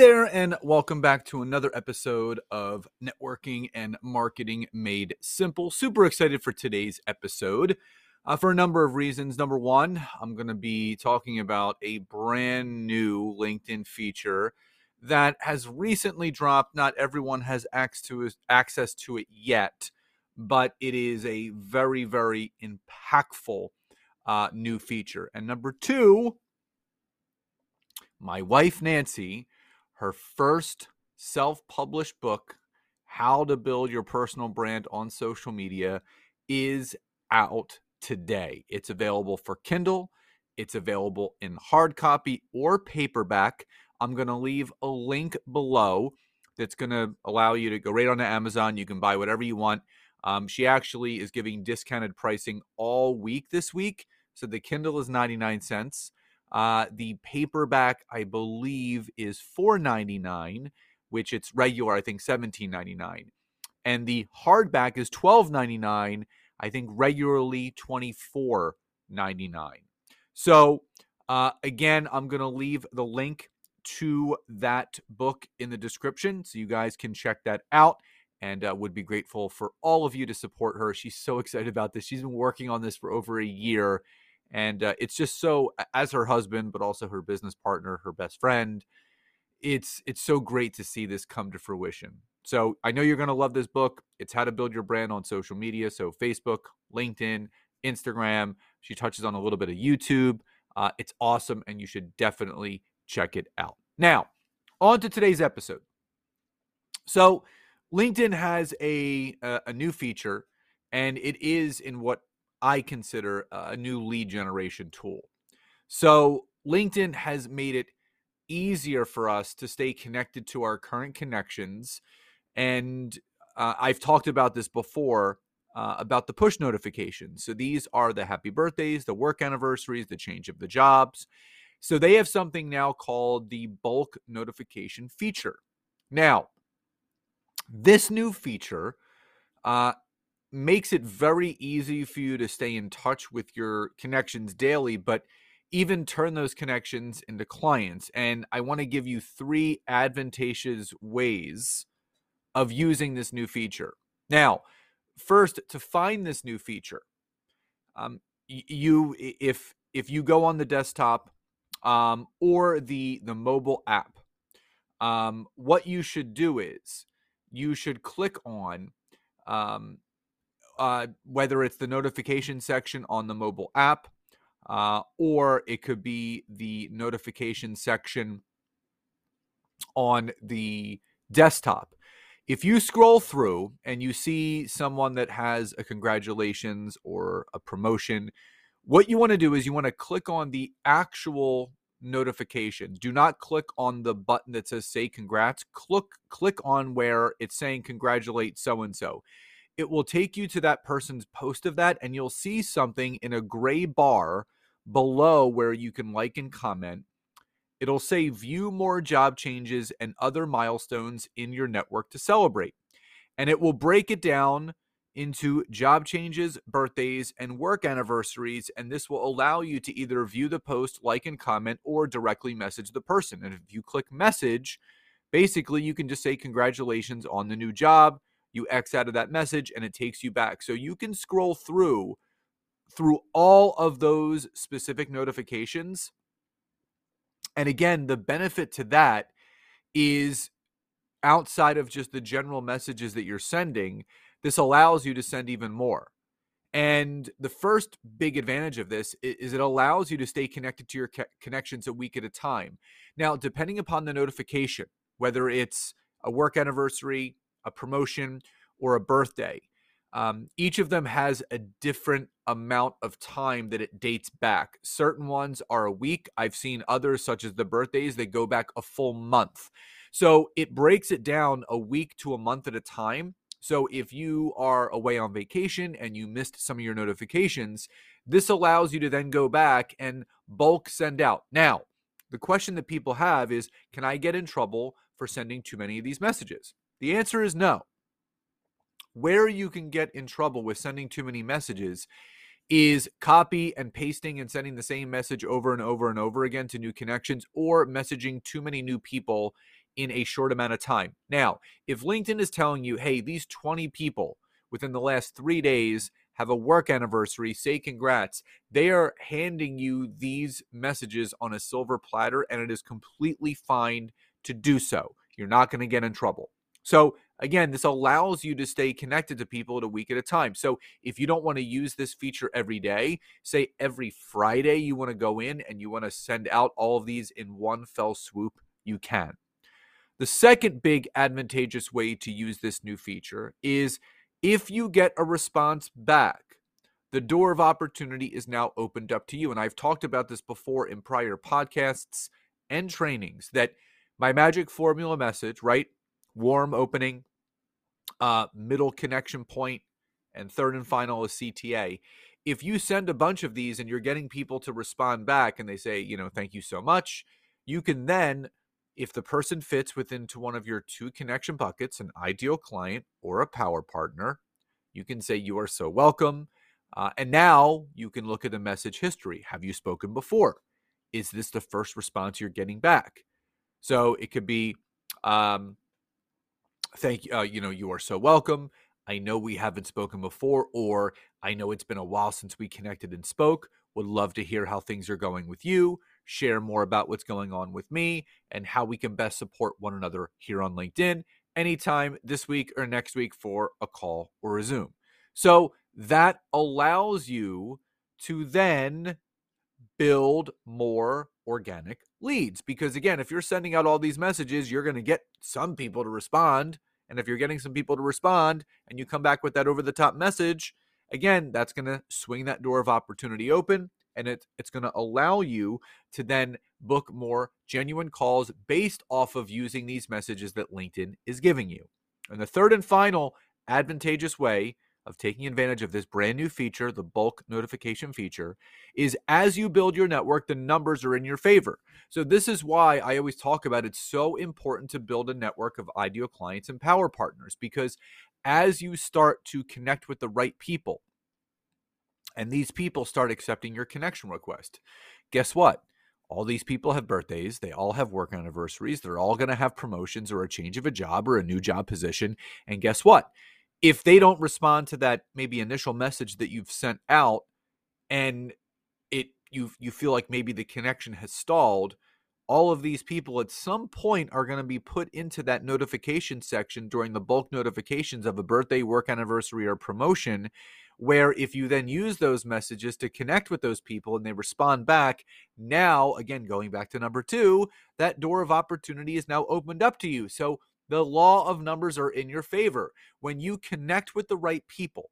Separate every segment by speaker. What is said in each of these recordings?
Speaker 1: There, and welcome back to another episode of Networking and Marketing Made Simple. Super excited for today's episode uh, for a number of reasons. Number one, I'm going to be talking about a brand new LinkedIn feature that has recently dropped. Not everyone has access to, it yet, but it is a very, very impactful uh, new feature. And number two, my wife, Nancy, her first self published book, How to Build Your Personal Brand on Social Media, is out today. It's available for Kindle, it's available in hard copy or paperback. I'm going to leave a link below that's going to allow you to go right onto Amazon. You can buy whatever you want. Um, she actually is giving discounted pricing all week this week. So the Kindle is 99 cents. Uh, the paperback, I believe, is $4.99, which it's regular, I think, $17.99. And the hardback is $12.99, I think regularly $24.99. So, uh, again, I'm to leave the link to that book in the description so you guys can check that out and uh, would be grateful for all of you to support her. She's so excited about this. She's been working on this for over a year and uh, it's just so as her husband but also her business partner her best friend it's it's so great to see this come to fruition. So i know you're going to love this book. It's how to build your brand on social media so facebook linkedin instagram. She touches on a little bit of youtube uh, it's awesome and you should definitely check it out. Now on to today's episode. So linkedin has a a, a new feature and it is in what I consider a new lead generation tool. So LinkedIn has made it easier for us to stay connected to our current connections. And uh, I've talked about this before uh, about the push notifications. So these are the happy birthdays, the work anniversaries, the change of the jobs. So they have something now called the bulk notification feature. Now, this new feature uh, makes it very easy for you to stay in touch with your connections daily, but even turn those connections into clients. And I want to give you three advantageous ways of using this new feature. Now, first, to find this new feature, um, you if if you go on the desktop um, or the the mobile app, um, what you should do is you should click on um, uh, whether it's the notification section on the mobile app uh, or it could be the notification section on the desktop. If you scroll through and you see someone that has a congratulations or a promotion, what you want to do is you want to click on the actual notification. Do not click on the button that says say congrats. Click click on where it's saying congratulate so and so it will take you to that person's post of that, and you'll see something in a gray bar below where you can like and comment. It'll say view more job changes and other milestones in your network to celebrate. And it will break it down into job changes, birthdays, and work anniversaries. And this will allow you to either view the post, like and comment, or directly message the person. And if you click message, basically you can just say congratulations on the new job you X out of that message and it takes you back. So you can scroll through through all of those specific notifications. And again, the benefit to that is outside of just the general messages that you're sending, this allows you to send even more. And the first big advantage of this is it allows you to stay connected to your connections a week at a time. Now, depending upon the notification, whether it's a work anniversary, a promotion, or a birthday. Um, each of them has a different amount of time that it dates back. Certain ones are a week. I've seen others, such as the birthdays, they go back a full month. So it breaks it down a week to a month at a time. So if you are away on vacation and you missed some of your notifications, this allows you to then go back and bulk send out. Now, the question that people have is can I get in trouble for sending too many of these messages? The answer is no. Where you can get in trouble with sending too many messages is copy and pasting and sending the same message over and over and over again to new connections or messaging too many new people in a short amount of time. Now, if LinkedIn is telling you, hey, these 20 people within the last three days have a work anniversary, say congrats, they are handing you these messages on a silver platter, and it is completely fine to do so. You're not going to get in trouble. So, again, this allows you to stay connected to people at a week at a time. So, if you don't want to use this feature every day, say every Friday you want to go in and you want to send out all of these in one fell swoop, you can. The second big advantageous way to use this new feature is if you get a response back. The door of opportunity is now opened up to you. And I've talked about this before in prior podcasts and trainings that my magic formula message, right? Warm opening, uh, middle connection point, and third and final is CTA. If you send a bunch of these and you're getting people to respond back and they say, you know, thank you so much, you can then, if the person fits within to one of your two connection buckets, an ideal client or a power partner, you can say you are so welcome. Uh, and now you can look at the message history. Have you spoken before? Is this the first response you're getting back? So it could be, um, thank you. Uh, you know, you are so welcome. I know we haven't spoken before, or I know it's been a while since we connected and spoke. Would love to hear how things are going with you, share more about what's going on with me, and how we can best support one another here on LinkedIn anytime this week or next week for a call or a Zoom. So that allows you to then build more organic leads. Because again, if you're sending out all these messages, you're going to get some people to respond. And if you're getting some people to respond and you come back with that over the top message, again, that's going to swing that door of opportunity open and it, it's going to allow you to then book more genuine calls based off of using these messages that LinkedIn is giving you. And the third and final advantageous way of taking advantage of this brand new feature, the bulk notification feature, is as you build your network, the numbers are in your favor. So, this is why I always talk about it's so important to build a network of ideal clients and power partners because as you start to connect with the right people, and these people start accepting your connection request, guess what? all these people have birthdays. They all have work anniversaries. They're all going to have promotions or a change of a job or a new job position. And guess what? If they don't respond to that maybe initial message that you've sent out and it you you feel like maybe the connection has stalled all of these people at some point are going to be put into that notification section during the bulk notifications of a birthday work anniversary or promotion where if you then use those messages to connect with those people and they respond back now again going back to number 2 that door of opportunity is now opened up to you. So the law of numbers are in your favor. When you connect with the right people,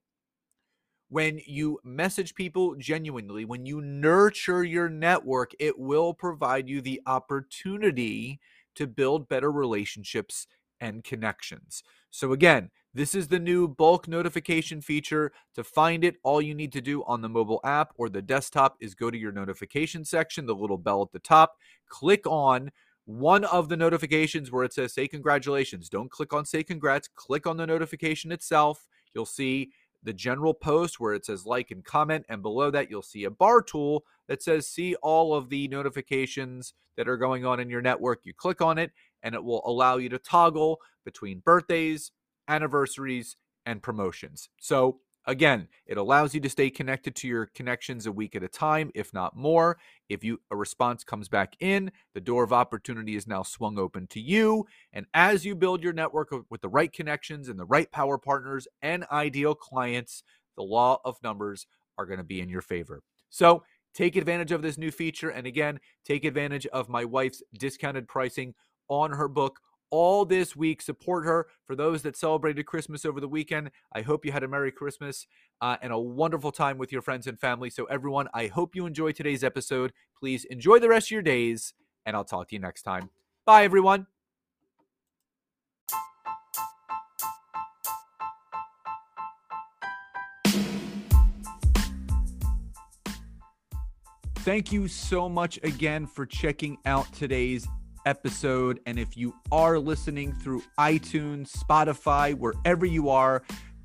Speaker 1: when you message people genuinely, when you nurture your network, it will provide you the opportunity to build better relationships and connections. So, again, this is the new bulk notification feature. To find it, all you need to do on the mobile app or the desktop is go to your notification section, the little bell at the top, click on one of the notifications where it says say congratulations. Don't click on say congrats, click on the notification itself. You'll see the general post where it says like and comment, and below that, you'll see a bar tool that says see all of the notifications that are going on in your network. You click on it, and it will allow you to toggle between birthdays, anniversaries, and promotions. So Again, it allows you to stay connected to your connections a week at a time, if not more. If you a response comes back in, the door of opportunity is now swung open to you. And as you build your network with the right connections and the right power partners and ideal clients, the law of numbers are going to be in your favor. So take advantage of this new feature. And again, take advantage of my wife's discounted pricing on her book all this week. Support her. For those that celebrated Christmas over the weekend, I hope you had a Merry Christmas uh, and a wonderful time with your friends and family. So, everyone, I hope you enjoy today's episode. Please enjoy the rest of your days, and I'll talk to you next time. Bye, everyone. Thank you so much again for checking out today's episode. And if you are listening through iTunes, Spotify, wherever you are,